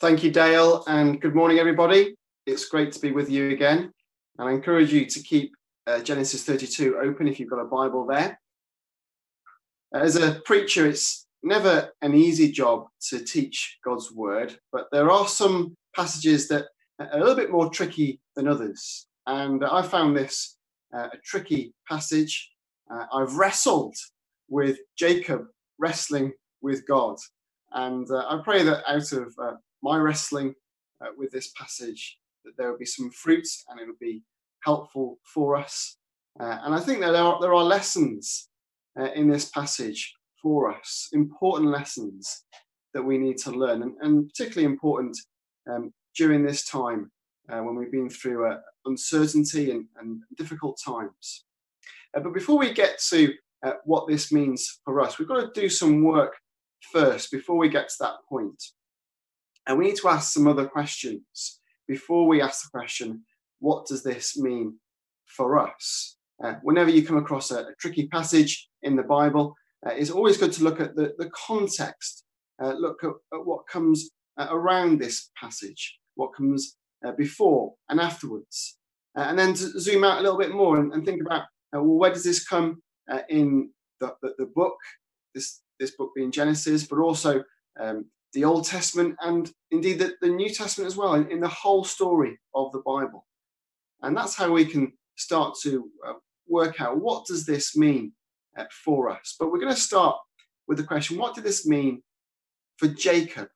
Thank you, Dale, and good morning, everybody. It's great to be with you again. And I encourage you to keep uh, Genesis 32 open if you've got a Bible there. As a preacher, it's never an easy job to teach God's word, but there are some passages that are a little bit more tricky than others. And I found this uh, a tricky passage. Uh, I've wrestled with Jacob wrestling with God. And uh, I pray that out of uh, my wrestling uh, with this passage, that there will be some fruits and it will be helpful for us. Uh, and I think that there are, there are lessons uh, in this passage for us, important lessons that we need to learn, and, and particularly important um, during this time uh, when we've been through uh, uncertainty and, and, difficult times. Uh, but before we get to what this means for us, we've got to do some work first before we get to that point. And we need to ask some other questions. Before we ask the question, what does this mean for us? Uh, whenever you come across a, a, tricky passage in the Bible, uh, it's always good to look at the, the context, uh, look at, at, what comes uh, around this passage, what comes uh, before and afterwards, uh, and then to zoom out a little bit more and, and think about well, where does this come in the, the, the, book, this, this book being Genesis, but also um, the Old Testament and indeed the, the New Testament as well, in, in, the whole story of the Bible. And that's how we can start to uh, work out what does this mean uh, for us. But we're going to start with the question, what did this mean for Jacob?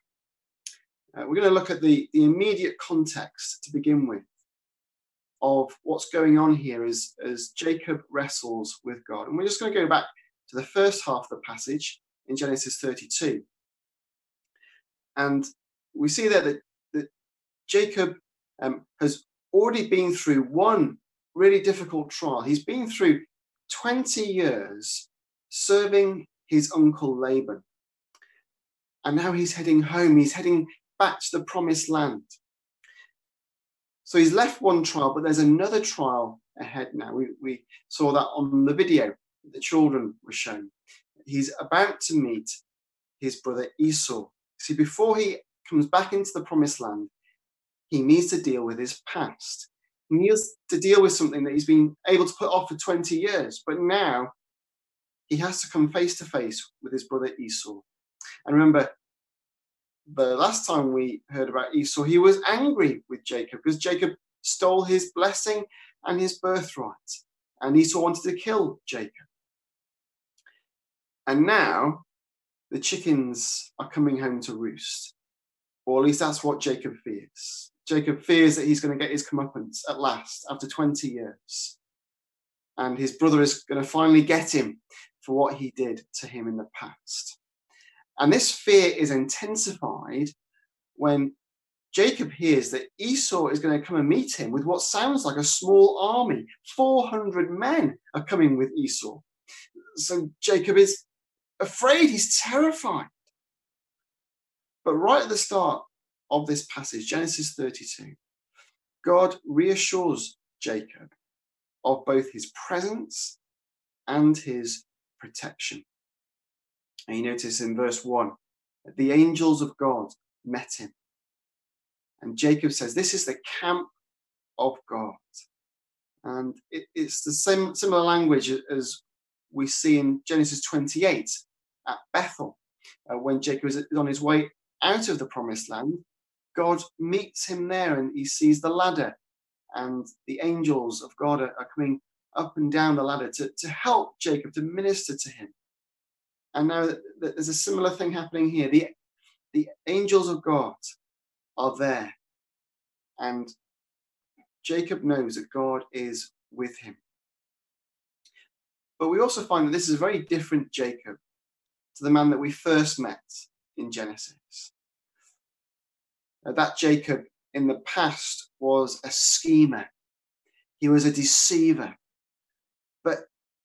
Uh, we're going to look at the, the immediate context to begin with of what's going on here as, as Jacob wrestles with God. And we're just going to go back to the first half of the passage in Genesis 32. And we see there that, that Jacob um, has already been through one really difficult trial. He's been through 20 years serving his uncle Laban. And now he's heading home. He's heading back to the promised land. So he's left one trial, but there's another trial ahead now. We, we saw that on the video the children were shown. He's about to meet his brother Esau. See, before he comes back into the promised land, he needs to deal with his past. He needs to deal with something that he's been able to put off for 20 years, but now he has to come face to face with his brother Esau. And remember, the last time we heard about Esau, he was angry with Jacob because Jacob stole his blessing and his birthright, and Esau wanted to kill Jacob. And now the chickens are coming home to roost. Or at least that's what Jacob fears. Jacob fears that he's going to get his comeuppance at last after 20 years. And his brother is going to finally get him for what he did to him in the past. And this fear is intensified when Jacob hears that Esau is going to come and meet him with what sounds like a small army. 400 men are coming with Esau. So Jacob is afraid, he's terrified. But right at the start of this passage, Genesis 32, God reassures Jacob of both his presence and his protection. And you notice in verse 1 that the angels of God met him. And Jacob says, This is the camp of God. And it, it's the same similar language as we see in Genesis 28 at Bethel. Uh, when Jacob is on his way out of the promised land, God meets him there and he sees the ladder, and the angels of God are, are coming up and down the ladder to, to help Jacob, to minister to him. And now there's a similar thing happening here. The, the angels of God are there, and Jacob knows that God is with him. But we also find that this is a very different Jacob to the man that we first met in Genesis. Now, that Jacob in the past was a schemer, he was a deceiver. But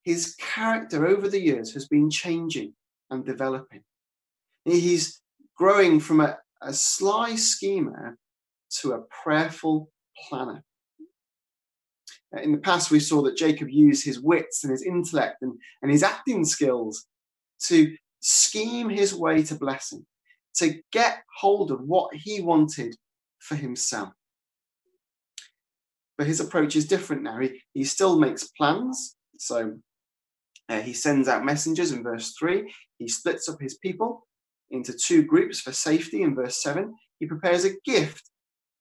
his character over the years has been changing and developing. He's growing from a, a sly schemer to a prayerful planner. In the past, we saw that Jacob used his wits and his intellect and, and his acting skills to scheme his way to blessing, to get hold of what he wanted for himself. But his approach is different now. He, he still makes plans. So uh, he sends out messengers in verse 3. He splits up his people into two groups for safety in verse 7. He prepares a gift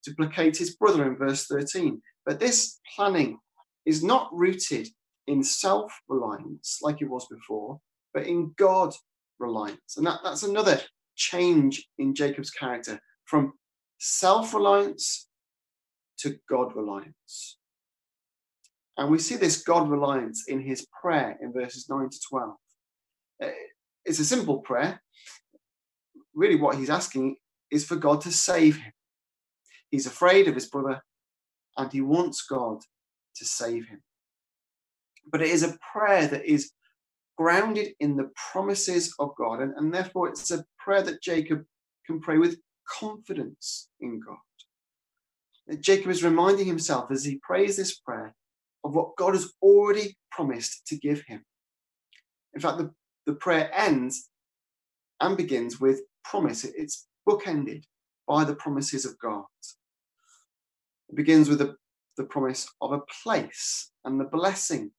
to placate his brother in verse 13. But this planning is not rooted in self reliance like it was before, but in God reliance. And that, that's another change in Jacob's character from self reliance to God reliance. And we see this God reliance in his prayer in verses 9 to 12. Uh, it's a simple prayer. Really, what he's asking is for God to save him. He's afraid of his brother and he wants God to save him. But it is a prayer that is grounded in the promises of God, and, and therefore it's a prayer that Jacob can pray with confidence in God. Jacob is reminding himself as he prays this prayer of what God has already promised to give him. In fact, the, the prayer ends and begins with promise. It's bookended by the promises of God. It begins with the, the promise of a place and the blessing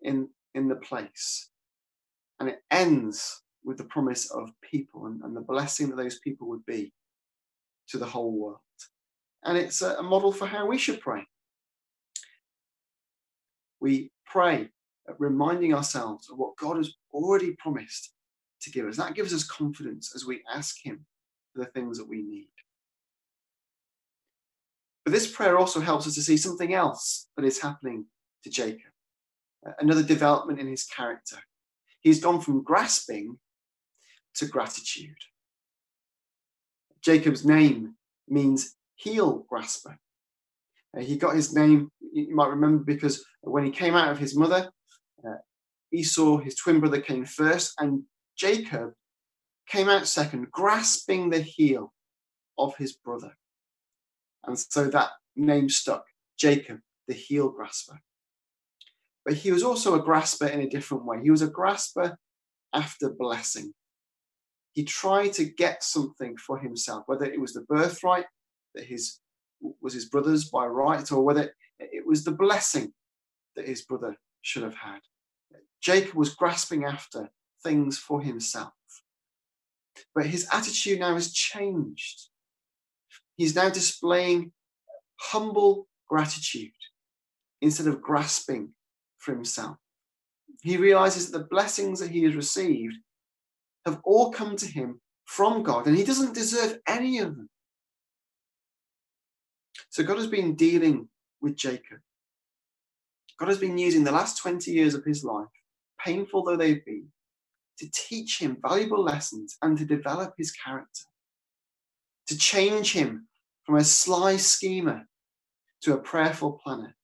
in, in the place. And it ends with the promise of people and, and the blessing that those people would be to the whole world. And it's a, a model for how we should pray. We pray reminding ourselves of what God has already promised to give us. That gives us confidence as we ask Him for the things that we need. But this prayer also helps us to see something else that is happening to Jacob, uh, another development in his character. He's gone from grasping to gratitude. Jacob's name means heel grasper. Uh, he got his name, you might remember, because when he came out of his mother, uh, Esau, his twin brother, came first, and Jacob came out second, grasping the heel of his brother. And so that name stuck Jacob, the heel grasper. But he was also a grasper in a different way. He was a grasper after blessing. He tried to get something for himself, whether it was the birthright that his was his brother's by right, or whether it was the blessing that his brother should have had. Jacob was grasping after things for himself. But his attitude now has changed. He's now displaying humble gratitude instead of grasping for himself. He realizes that the blessings that he has received have all come to him from God, and he doesn't deserve any of them. So God has been dealing with Jacob. God has been using the last 20 years of his life, painful though they've been, to teach him valuable lessons and to develop his character, to change him from a sly schemer to a prayerful planner,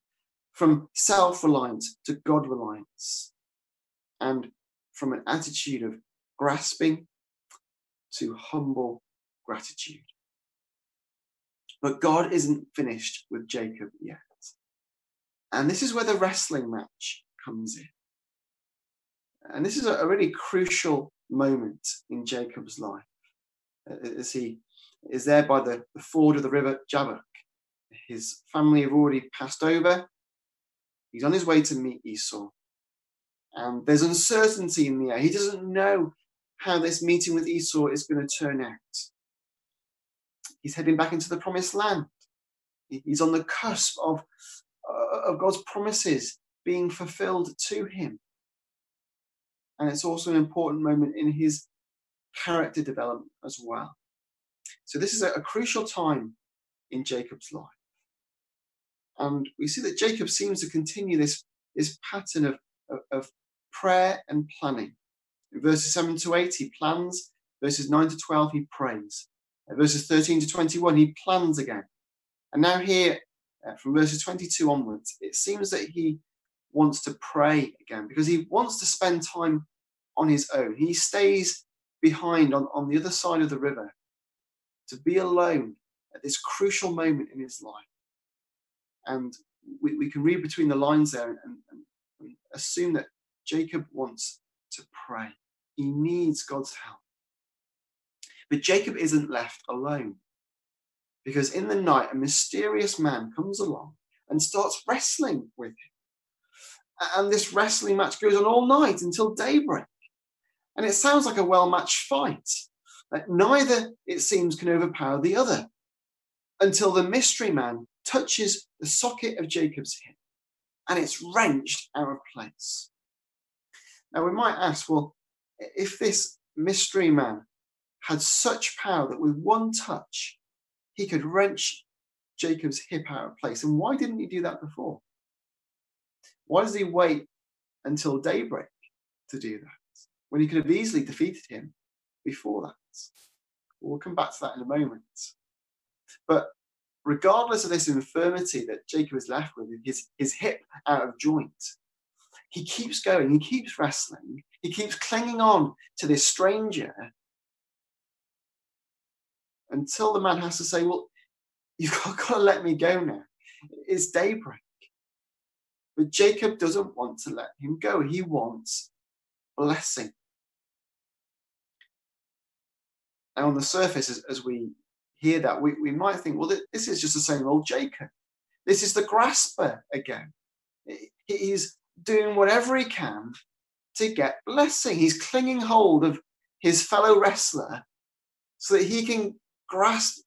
from self reliance to God reliance, and from an attitude of grasping to humble gratitude. But God isn't finished with Jacob yet. And this is where the wrestling match comes in. And this is a really crucial moment in Jacob's life uh, uh, as he is there by the, the ford of the river Jabbok. His family have already passed over. He's on his way to meet Esau. And there's uncertainty in the air. He doesn't know how this meeting with Esau is going to turn out. He's heading back into the promised land. He's on the cusp of, uh, of God's promises being fulfilled to him. And it's also an important moment in his character development as well. So this is a, a crucial time in Jacob's life. And we see that Jacob seems to continue this, this pattern of, of, of prayer and planning. In verses 7 to 8, he plans. Verses 9 to 12, he prays. verses 13 to 21, he plans again. And now, here, uh, from verses 22 onwards, it seems that he wants to pray again because he wants to spend time on his own. He stays behind on, on the other side of the river to be alone at this crucial moment in his life. And we, we can read between the lines there and, and, and assume that Jacob wants to pray. He needs God's help. But Jacob isn't left alone because in the night, a mysterious man comes along and starts wrestling with him. And this wrestling match goes on all night until daybreak. And it sounds like a well matched fight. Neither, it seems, can overpower the other until the mystery man touches the socket of Jacob's hip and it's wrenched out of place. Now, we might ask, well, if this mystery man had such power that with one touch he could wrench Jacob's hip out of place, and why didn't he do that before? Why does he wait until daybreak to do that when he could have easily defeated him before that? We'll come back to that in a moment. But regardless of this infirmity that Jacob is left with, his, his hip out of joint, he keeps going, he keeps wrestling, he keeps clinging on to this stranger until the man has to say, Well, you've got, got to let me go now. It's daybreak. But Jacob doesn't want to let him go. He wants blessing. And on the surface, as, as we hear that, we, we might think, well, this is just the same old Jacob. This is the grasper again. He's doing whatever he can to get blessing. He's clinging hold of his fellow wrestler so that he can grasp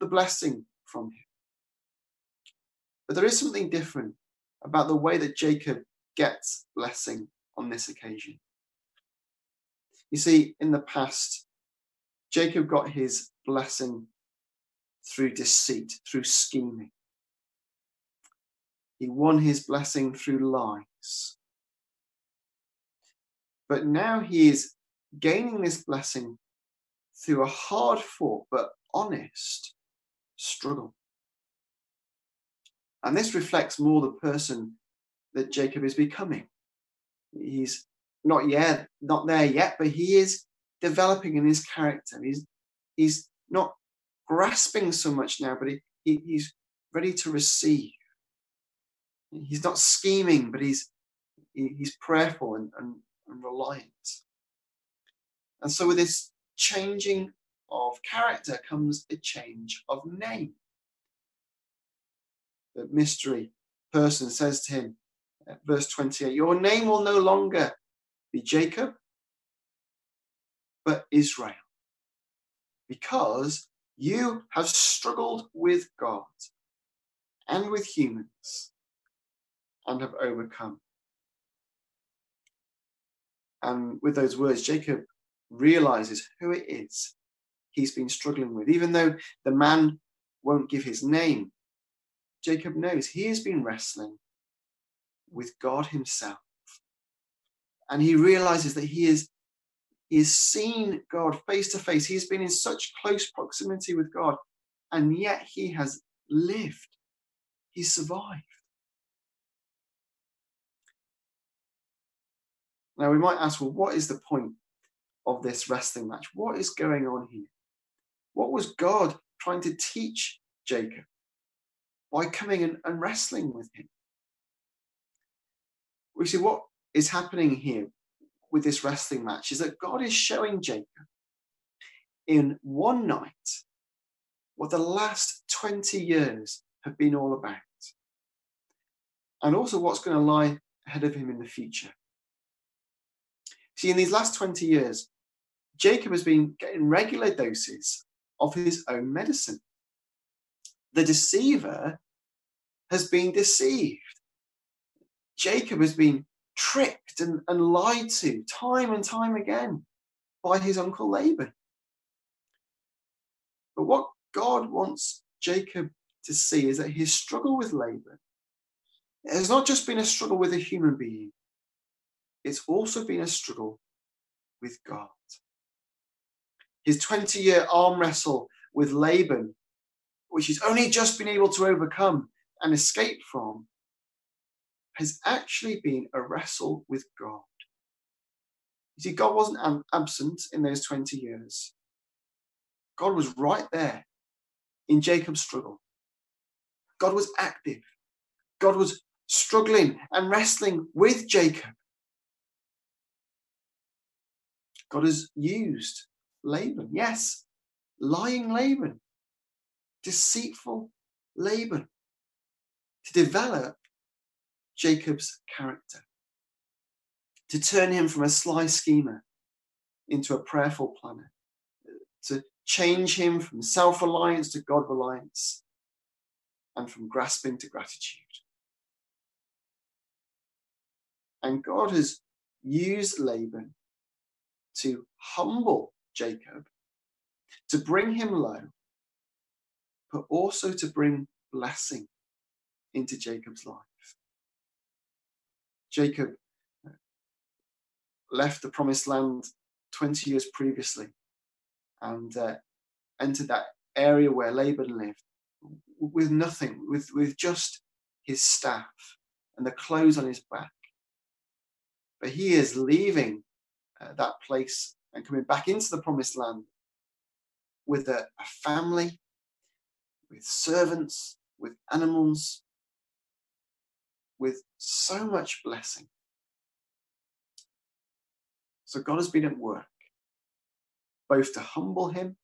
the blessing from him. But there is something different about the way that Jacob gets blessing on this occasion. You see, in the past, Jacob got his blessing through deceit, through scheming. He won his blessing through lies. But now he is gaining this blessing through a hard fought but honest struggle. And this reflects more the person that Jacob is becoming. He's not yet, not there yet, but he is developing in his character. He's he's not grasping so much now, but he, he, he's ready to receive. He's not scheming, but he's he, he's prayerful and, and, and reliant. And so with this changing of character comes a change of name. The mystery person says to him, uh, verse 28, Your name will no longer be Jacob, but Israel, because you have struggled with God and with humans and have overcome. And with those words, Jacob realizes who it is he's been struggling with. Even though the man won't give his name, Jacob knows he has been wrestling with God himself. And he realizes that he is he has seen God face to face. He's been in such close proximity with God, and yet he has lived. He survived. Now, we might ask, well, what is the point of this wrestling match? What is going on here? What was God trying to teach Jacob by coming and, and wrestling with him? We see what is happening here with this wrestling match is that God is showing Jacob in one night what the last 20 years have been all about, and also what's going to lie ahead of him in the future. See, in these last 20 years, Jacob has been getting regular doses of his own medicine. The deceiver has been deceived. Jacob has been tricked and, and lied to time and time again by his uncle Laban. But what God wants Jacob to see is that his struggle with Laban has not just been a struggle with a human being, it's also been a struggle with God. His 20 year arm wrestle with Laban, which he's only just been able to overcome and escape from, has actually been a wrestle with God. You see, God wasn't absent in those 20 years. God was right there in Jacob's struggle. God was active. God was struggling and wrestling with Jacob. God has used Laban, yes, lying Laban, deceitful Laban, to develop Jacob's character, to turn him from a sly schemer into a prayerful planner, to change him from self reliance to God reliance, and from grasping to gratitude. And God has used Laban to humble Jacob, to bring him low, but also to bring blessing into Jacob's life. Jacob uh, left the promised land 20 years previously and uh, entered that area where Laban lived with nothing, with, with just his staff and the clothes on his back. But he is leaving uh, that place and coming back into the promised land with a, a family, with servants, with animals, with so much blessing. So God has been at work, both to humble him,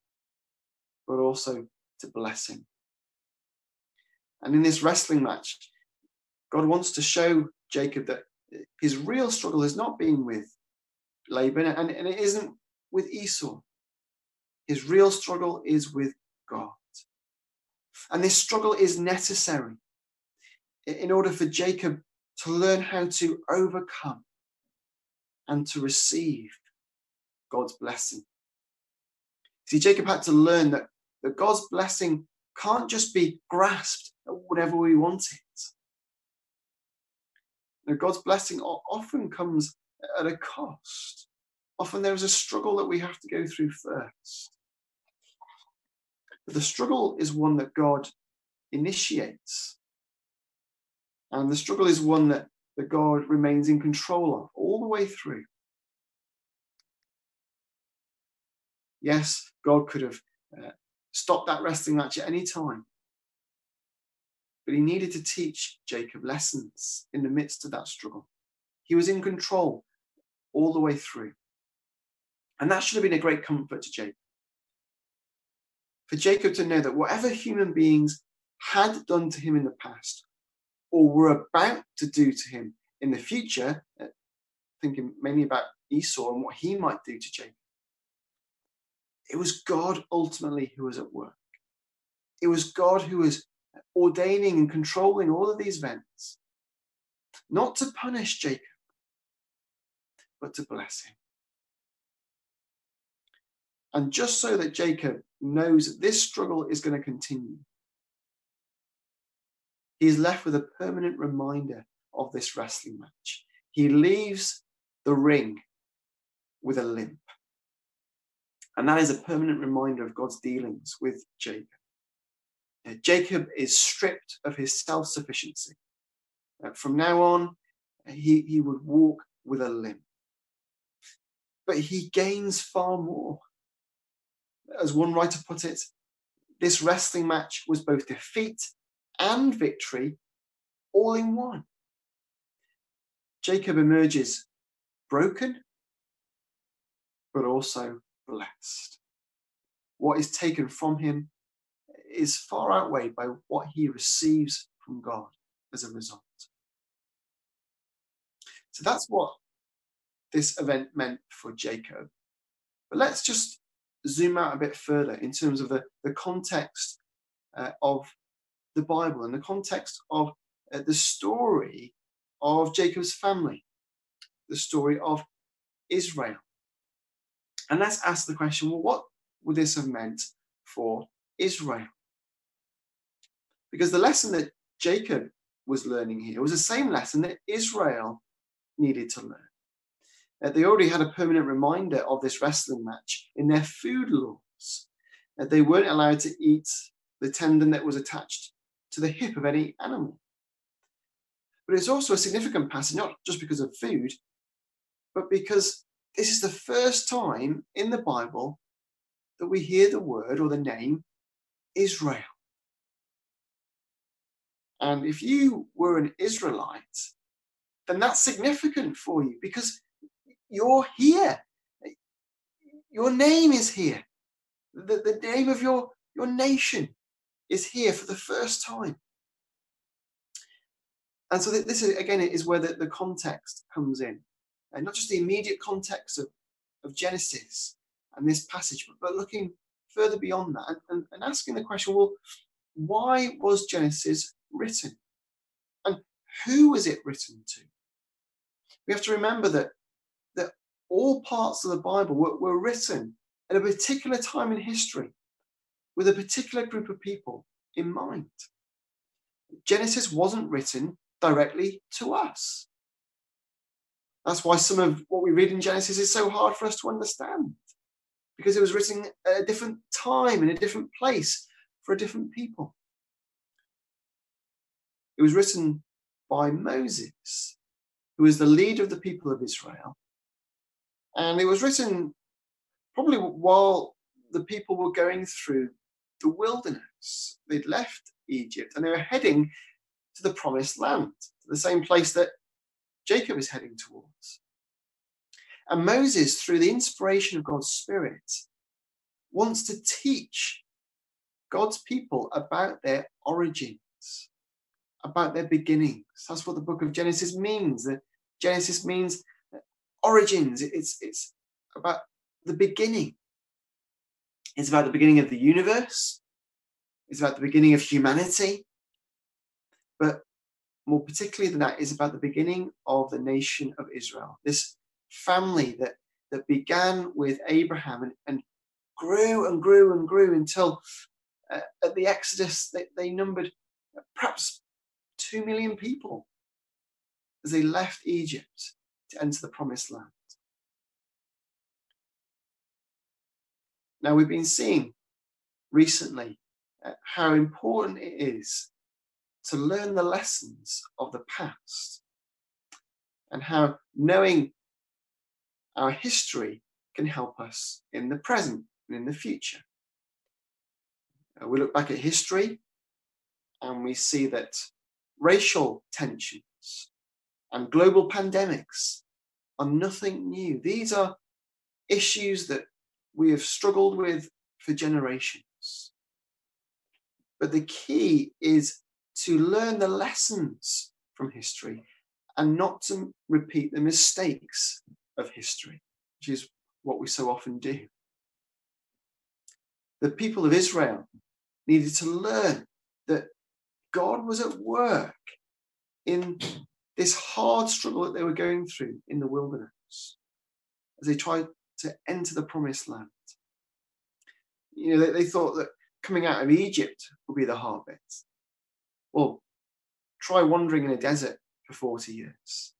but also to bless him. And in this wrestling match, God wants to show Jacob that his real struggle has not been with Laban and, and it isn't with Esau. His real struggle is with God. And this struggle is necessary in order for Jacob to learn how to overcome and to receive God's blessing. See, Jacob had to learn that, that God's blessing can't just be grasped at whenever we want it. Now, God's blessing often comes at a cost. Often there is a struggle that we have to go through first. But the struggle is one that God initiates. And the struggle is one that, that God remains in control of all the way through. Yes, God could have uh, stopped that wrestling match at any time. But he needed to teach Jacob lessons in the midst of that struggle. He was in control all the way through. And that should have been a great comfort to Jacob. For Jacob to know that whatever human beings had done to him in the past or were about to do to him in the future, uh, thinking mainly about Esau and what he might do to Jacob, it was God ultimately who was at work. It was God who was ordaining and controlling all of these events, not to punish Jacob, but to bless him. And just so that Jacob knows that this struggle is going to continue, he is left with a permanent reminder of this wrestling match. He leaves the ring with a limp. And that is a permanent reminder of God's dealings with Jacob. Uh, Jacob is stripped of his self sufficiency. Uh, from now on, he, he would walk with a limp. But he gains far more. As one writer put it, this wrestling match was both defeat and victory all in one. Jacob emerges broken, but also blessed. What is taken from him is far outweighed by what he receives from God as a result. So that's what this event meant for Jacob. But let's just zoom out a bit further in terms of the, the context uh, of the Bible in the context of uh, the story of Jacob's family, the story of Israel. And let's ask the question well, what would this have meant for Israel? Because the lesson that Jacob was learning here was the same lesson that Israel needed to learn. Uh, they already had a permanent reminder of this wrestling match in their food laws. Uh, they weren't allowed to eat the tendon that was attached to the hip of any animal. But it's also a significant passage, not just because of food, but because this is the first time in the Bible that we hear the word or the name Israel. And if you were an Israelite, then that's significant for you because you're here. Your name is here. The, the name of your, your nation is here for the first time. And so this is, again is where the, the context comes in. And not just the immediate context of, of Genesis and this passage, but, but looking further beyond that and, and, and asking the question, well, why was Genesis written? And who was it written to? We have to remember that, that all parts of the Bible were, were written at a particular time in history with a particular group of people in mind. Genesis wasn't written directly to us. That's why some of what we read in Genesis is so hard for us to understand, because it was written at a different time, in a different place, for a different people. It was written by Moses, who was the leader of the people of Israel. And it was written probably while the people were going through the wilderness. They'd left Egypt and they were heading to the promised land, the same place that Jacob is heading towards. And Moses, through the inspiration of God's Spirit, wants to teach God's people about their origins, about their beginnings. That's what the book of Genesis means. That Genesis means origins. It's, it's about the beginning. It's about the beginning of the universe. It's about the beginning of humanity. But more particularly than that, is about the beginning of the nation of Israel. This family that, that began with Abraham and, and grew and grew and grew until uh, at the Exodus they, they numbered perhaps two million people as they left Egypt to enter the promised land. Now, we've been seeing recently uh, how important it is to learn the lessons of the past and how knowing our history can help us in the present and in the future. Uh, we look back at history and we see that racial tensions and global pandemics are nothing new. These are issues that we have struggled with for generations. But the key is to learn the lessons from history and not to repeat the mistakes of history, which is what we so often do. The people of Israel needed to learn that God was at work in this hard struggle that they were going through in the wilderness as they tried to enter the promised land. You know, they, they thought that coming out of Egypt would be the hard bit. Well, try wandering in a desert for 40 years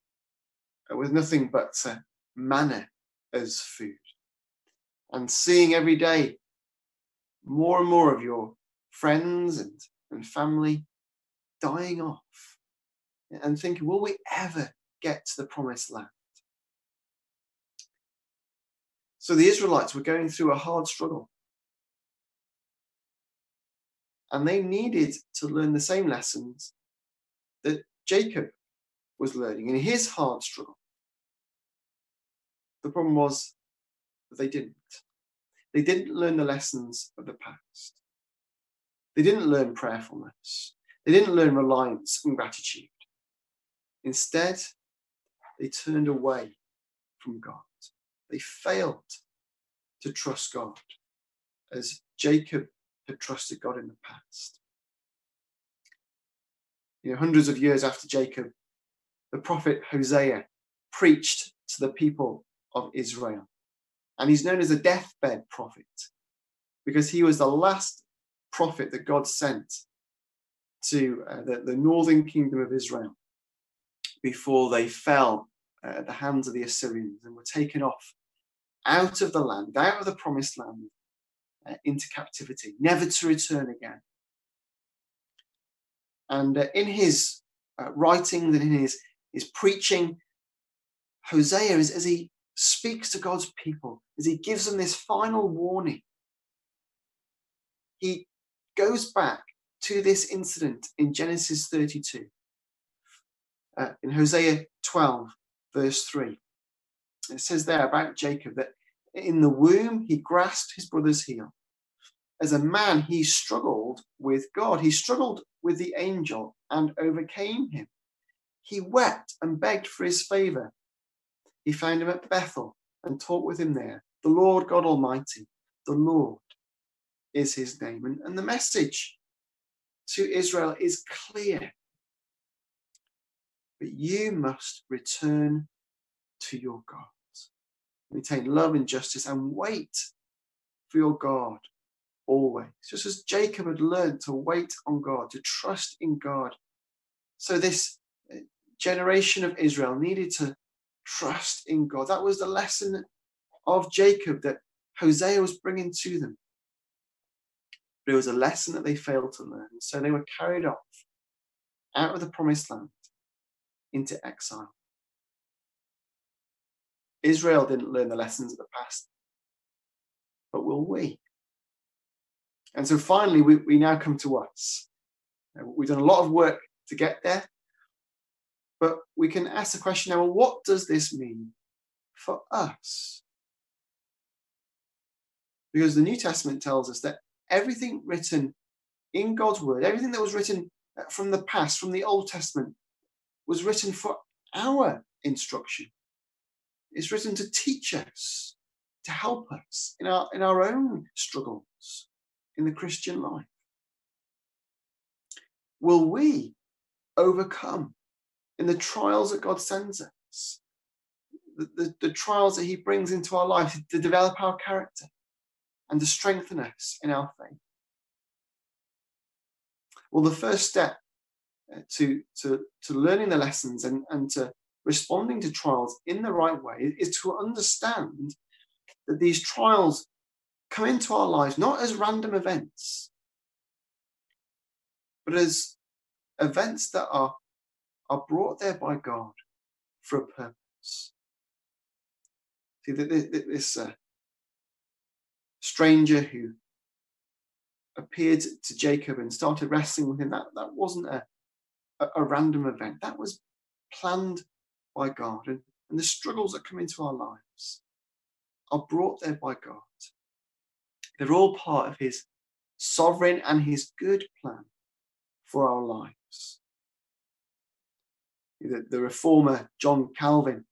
uh, with nothing but uh, manna as food and seeing every day more and more of your friends and, and family dying off and thinking, will we ever get to the promised land? So the Israelites were going through a hard struggle. And they needed to learn the same lessons that Jacob was learning in his hard struggle. The problem was that they didn't. They didn't learn the lessons of the past. They didn't learn prayerfulness. They didn't learn reliance and gratitude. Instead, they turned away from God. They failed to trust God as Jacob had trusted God in the past. You know, hundreds of years after Jacob, the prophet Hosea preached to the people of Israel. And he's known as a deathbed prophet because he was the last prophet that God sent to uh, the, the northern kingdom of Israel before they fell uh, at the hands of the Assyrians and were taken off out of the land, out of the promised land, uh, into captivity, never to return again. And uh, in his uh, writings and in his, his preaching, Hosea, is, as he speaks to God's people, as he gives them this final warning, he goes back to this incident in Genesis 32 uh, in Hosea 12, verse 3. It says there about Jacob that in the womb he grasped his brother's heel. as a man, he struggled with God. He struggled with the angel and overcame him. He wept and begged for his favor. He found him at Bethel and talked with him there. The Lord God Almighty, the Lord is his name. And, and the message to Israel is clear. But you must return to your God. Maintain love and justice and wait for your God always. Just as Jacob had learned to wait on God, to trust in God. So this uh, generation of Israel needed to trust in God. That was the lesson of Jacob that Hosea was bringing to them. But it was a lesson that they failed to learn. So they were carried off out of the promised land into exile. Israel didn't learn the lessons of the past, but will we? And so finally, we, we now come to us. We've done a lot of work to get there, but we can ask the question now well, what does this mean for us? Because the New Testament tells us that everything written in God's word, everything that was written uh, from the past, from the Old Testament, was written for our instruction. It's written to teach us, to help us in our, in our own struggles in the Christian life. Will we overcome in the trials that God sends us, the, the, the trials that He brings into our life to develop our character and to strengthen us in our faith? Well, the first step uh, to, to, to learning the lessons and, and to responding to trials in the right way is to understand that these trials come into our lives not as random events, but as events that are, are brought there by God for a purpose. See, this uh, stranger who appeared to Jacob and started wrestling with him, that, that wasn't a, a, a random event. That was planned by God. And, and the struggles that come into our lives are brought there by God. They're all part of his sovereign and his good plan for our lives. The, the reformer John Calvin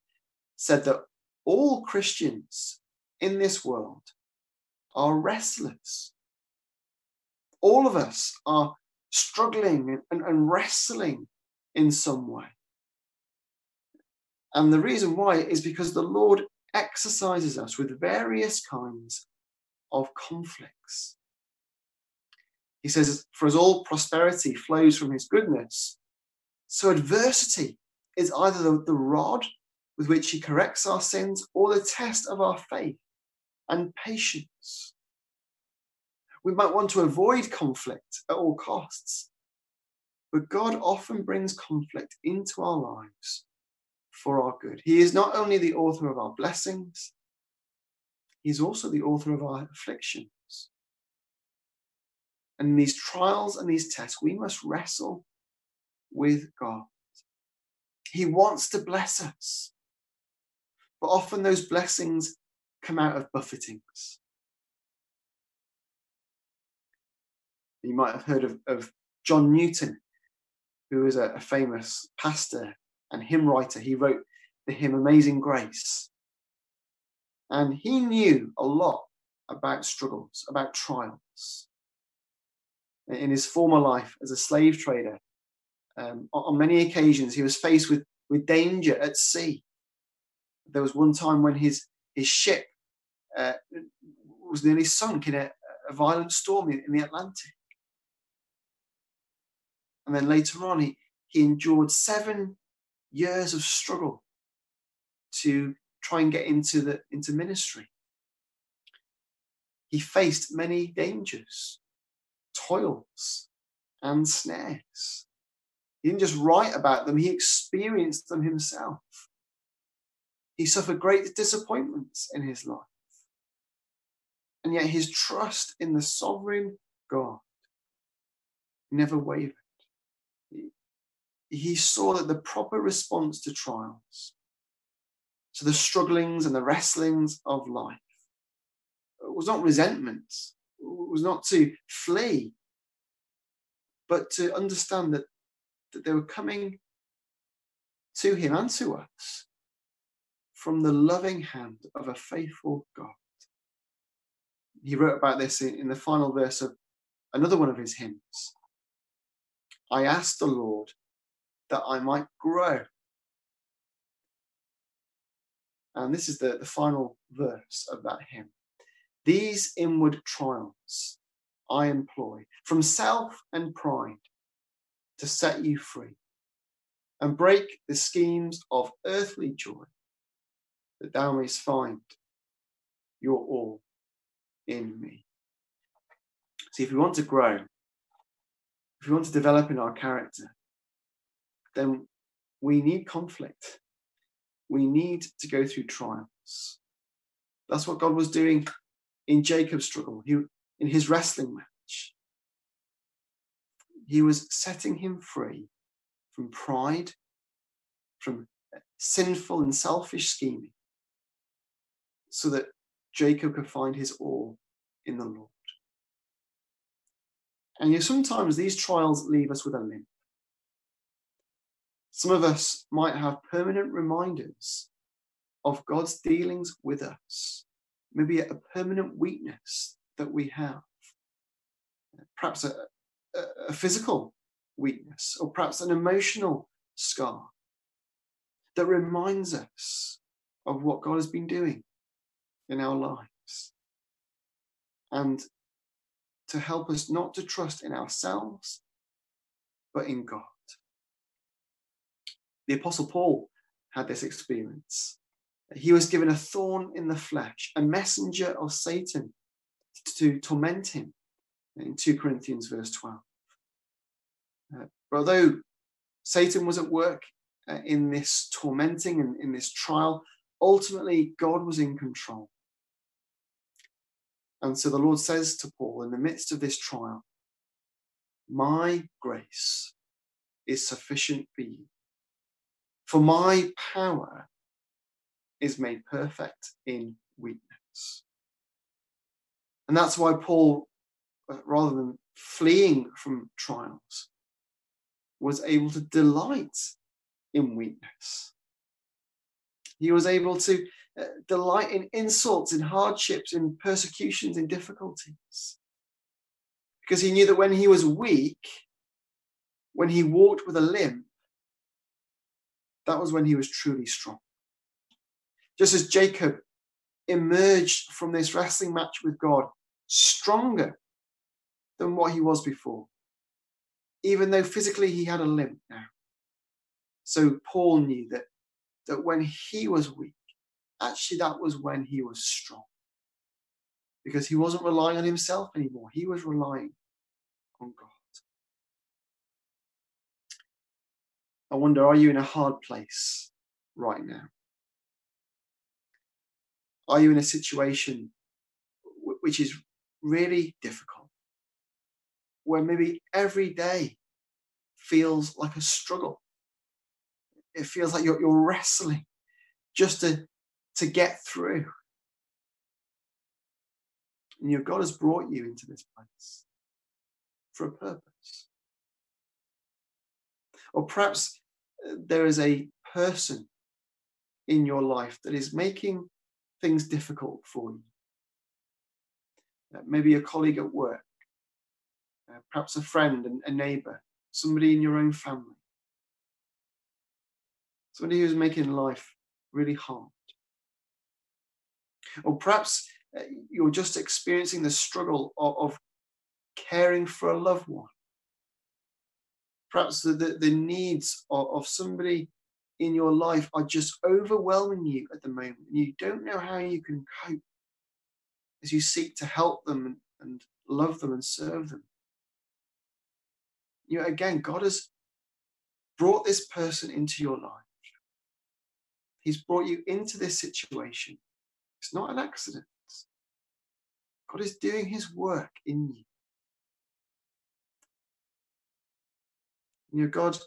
said that all Christians in this world are restless. All of us are struggling and, and wrestling in some way. And the reason why is because the Lord exercises us with various kinds of conflicts. He says, For as all prosperity flows from his goodness, so adversity is either the, the rod with which he corrects our sins or the test of our faith and patience. We might want to avoid conflict at all costs, but God often brings conflict into our lives for our good. He is not only the author of our blessings, He's also the author of our afflictions. And in these trials and these tests, we must wrestle with God. He wants to bless us, but often those blessings come out of buffetings. You might have heard of, of John Newton, who was a, a famous pastor and hymn writer. He wrote the hymn Amazing Grace. And he knew a lot about struggles, about trials. In his former life as a slave trader, um, on many occasions he was faced with, with danger at sea. There was one time when his, his ship uh, was nearly sunk in a, a violent storm in, in the Atlantic. And then later on, he, he endured seven years of struggle to try and get into the into ministry. He faced many dangers, toils, and snares. He didn't just write about them, he experienced them himself. He suffered great disappointments in his life. And yet his trust in the sovereign God never wavered he saw that the proper response to trials, to the strugglings and the wrestlings of life, uh, was not resentment, was not to flee, but to understand that, that they were coming to him and to us from the loving hand of a faithful God. He wrote about this in, in the final verse of another one of his hymns. I asked the Lord that I might grow. And this is the, the final verse of that hymn. These inward trials I employ from self and pride to set you free and break the schemes of earthly joy that thou mayst find your all in me. See, if we want to grow, if we want to develop in our character, then we need conflict. We need to go through trials. That's what God was doing in Jacob's struggle, he, in his wrestling match. He was setting him free from pride, from sinful and selfish scheming, so that Jacob could find his all in the Lord. And you know, sometimes these trials leave us with a limp. Some of us might have permanent reminders of God's dealings with us maybe a permanent weakness that we have, perhaps a, a, physical weakness, or perhaps an emotional scar that reminds us of what God has been doing in our lives. And to help us not to trust in ourselves, but in God. The Apostle Paul had this experience. He was given a thorn in the flesh, a messenger of Satan to torment him in 2 Corinthians verse 12. Uh, although Satan was at work uh, in this tormenting and in this trial, ultimately God was in control. And so the Lord says to Paul in the midst of this trial, My grace is sufficient for you. For my power is made perfect in weakness. And that's why Paul, uh, rather than fleeing from trials, was able to delight in weakness. He was able to uh, delight in insults, in hardships, in persecutions, in difficulties. Because he knew that when he was weak, when he walked with a limp, that was when he was truly strong. Just as Jacob emerged from this wrestling match with God stronger than what he was before, even though physically he had a limp now. So Paul knew that, that when he was weak, actually that was when he was strong. Because he wasn't relying on himself anymore, he was relying on God. I wonder, are you in a hard place right now? Are you in a situation which is really difficult, where maybe every day feels like a struggle? It feels like you're, you're wrestling just to, to get through. And your God has brought you into this place for a purpose. Or perhaps there is a person in your life that is making things difficult for you. Uh, maybe a colleague at work, uh, perhaps a friend, and a neighbor, somebody in your own family, somebody who's making life really hard. Or perhaps uh, you're just experiencing the struggle of, of, caring for a loved one. Perhaps the, the, the needs of, of somebody in your life are just overwhelming you at the moment. And you don't know how you can cope as you seek to help them and, and love them and serve them. You know, again, God has brought this person into your life. He's brought you into this situation. It's not an accident. God is doing his work in you. Know, God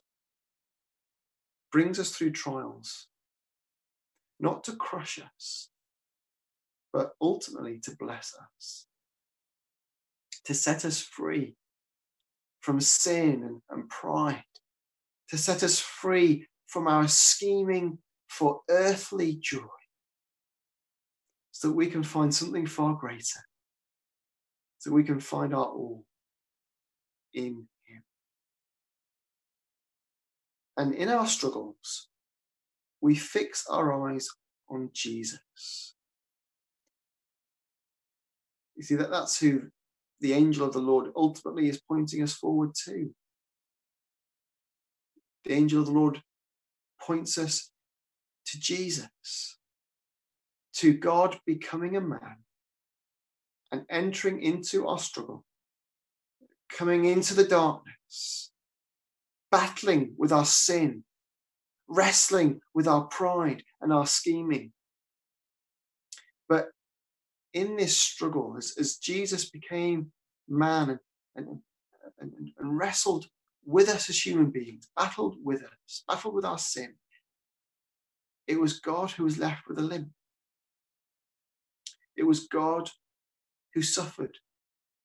brings us through trials, not to crush us, but ultimately to bless us. to set us free from sin and, and pride, to set us free from our scheming for earthly joy, so that we can find something far greater, so we can find our all in And in our struggles, we fix our eyes on Jesus. You see, that that's who the angel of the Lord ultimately is pointing us forward to. The angel of the Lord points us to Jesus, to God becoming a man and entering into our struggle, coming into the darkness, battling with our sin, wrestling with our pride and our scheming. But in this struggle, as, as Jesus became man and, and, and, and wrestled with us as human beings, battled with us, battled with our sin, it was God who was left with a limp. It was God who suffered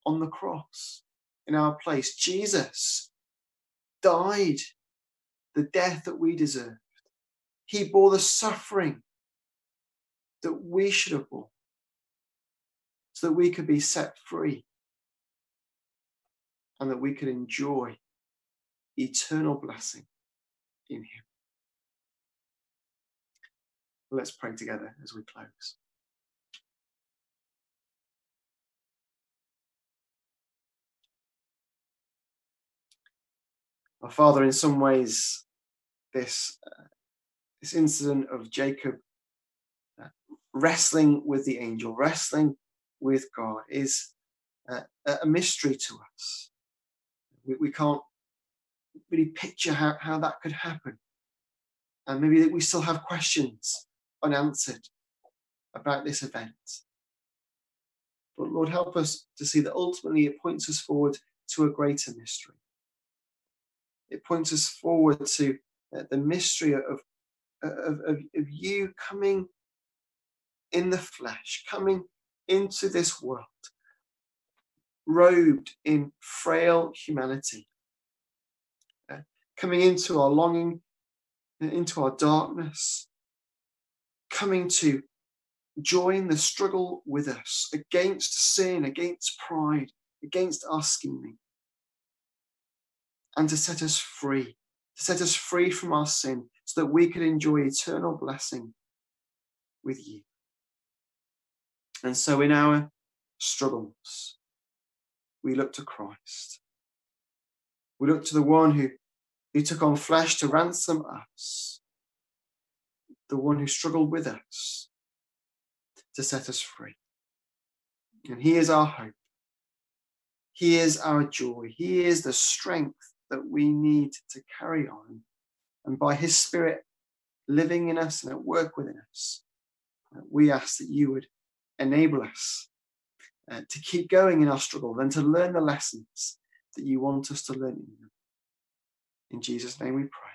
on the cross in our place. Jesus died the death that we deserved. He bore the suffering that we should have borne so that we could be set free and that we could enjoy eternal blessing in Him. Let's pray together as we close. Our Father, in some ways, this, uh, this incident of Jacob uh, wrestling with the angel, wrestling with God is uh, a mystery to us. We, we can't really picture how, how that could happen. And maybe we still have questions unanswered about this event. But Lord, help us to see that ultimately it points us forward to a greater mystery. It points us forward to uh, the mystery of, of, of, of you coming in the flesh, coming into this world, robed in frail humanity, uh, coming into our longing, into our darkness, coming to join the struggle with us against sin, against pride, against our scheming, and to set us free, to set us free from our sin so that we could enjoy eternal blessing with you. And so in our struggles, we look to Christ. We look to the one who, who took on flesh to ransom us, the one who struggled with us to set us free. And he is our hope. He is our joy. He is the strength that we need to carry on. And by his spirit living in us and at work within us, we ask that you would enable us uh, to keep going in our struggle and to learn the lessons that you want us to learn in them. In Jesus' name we pray.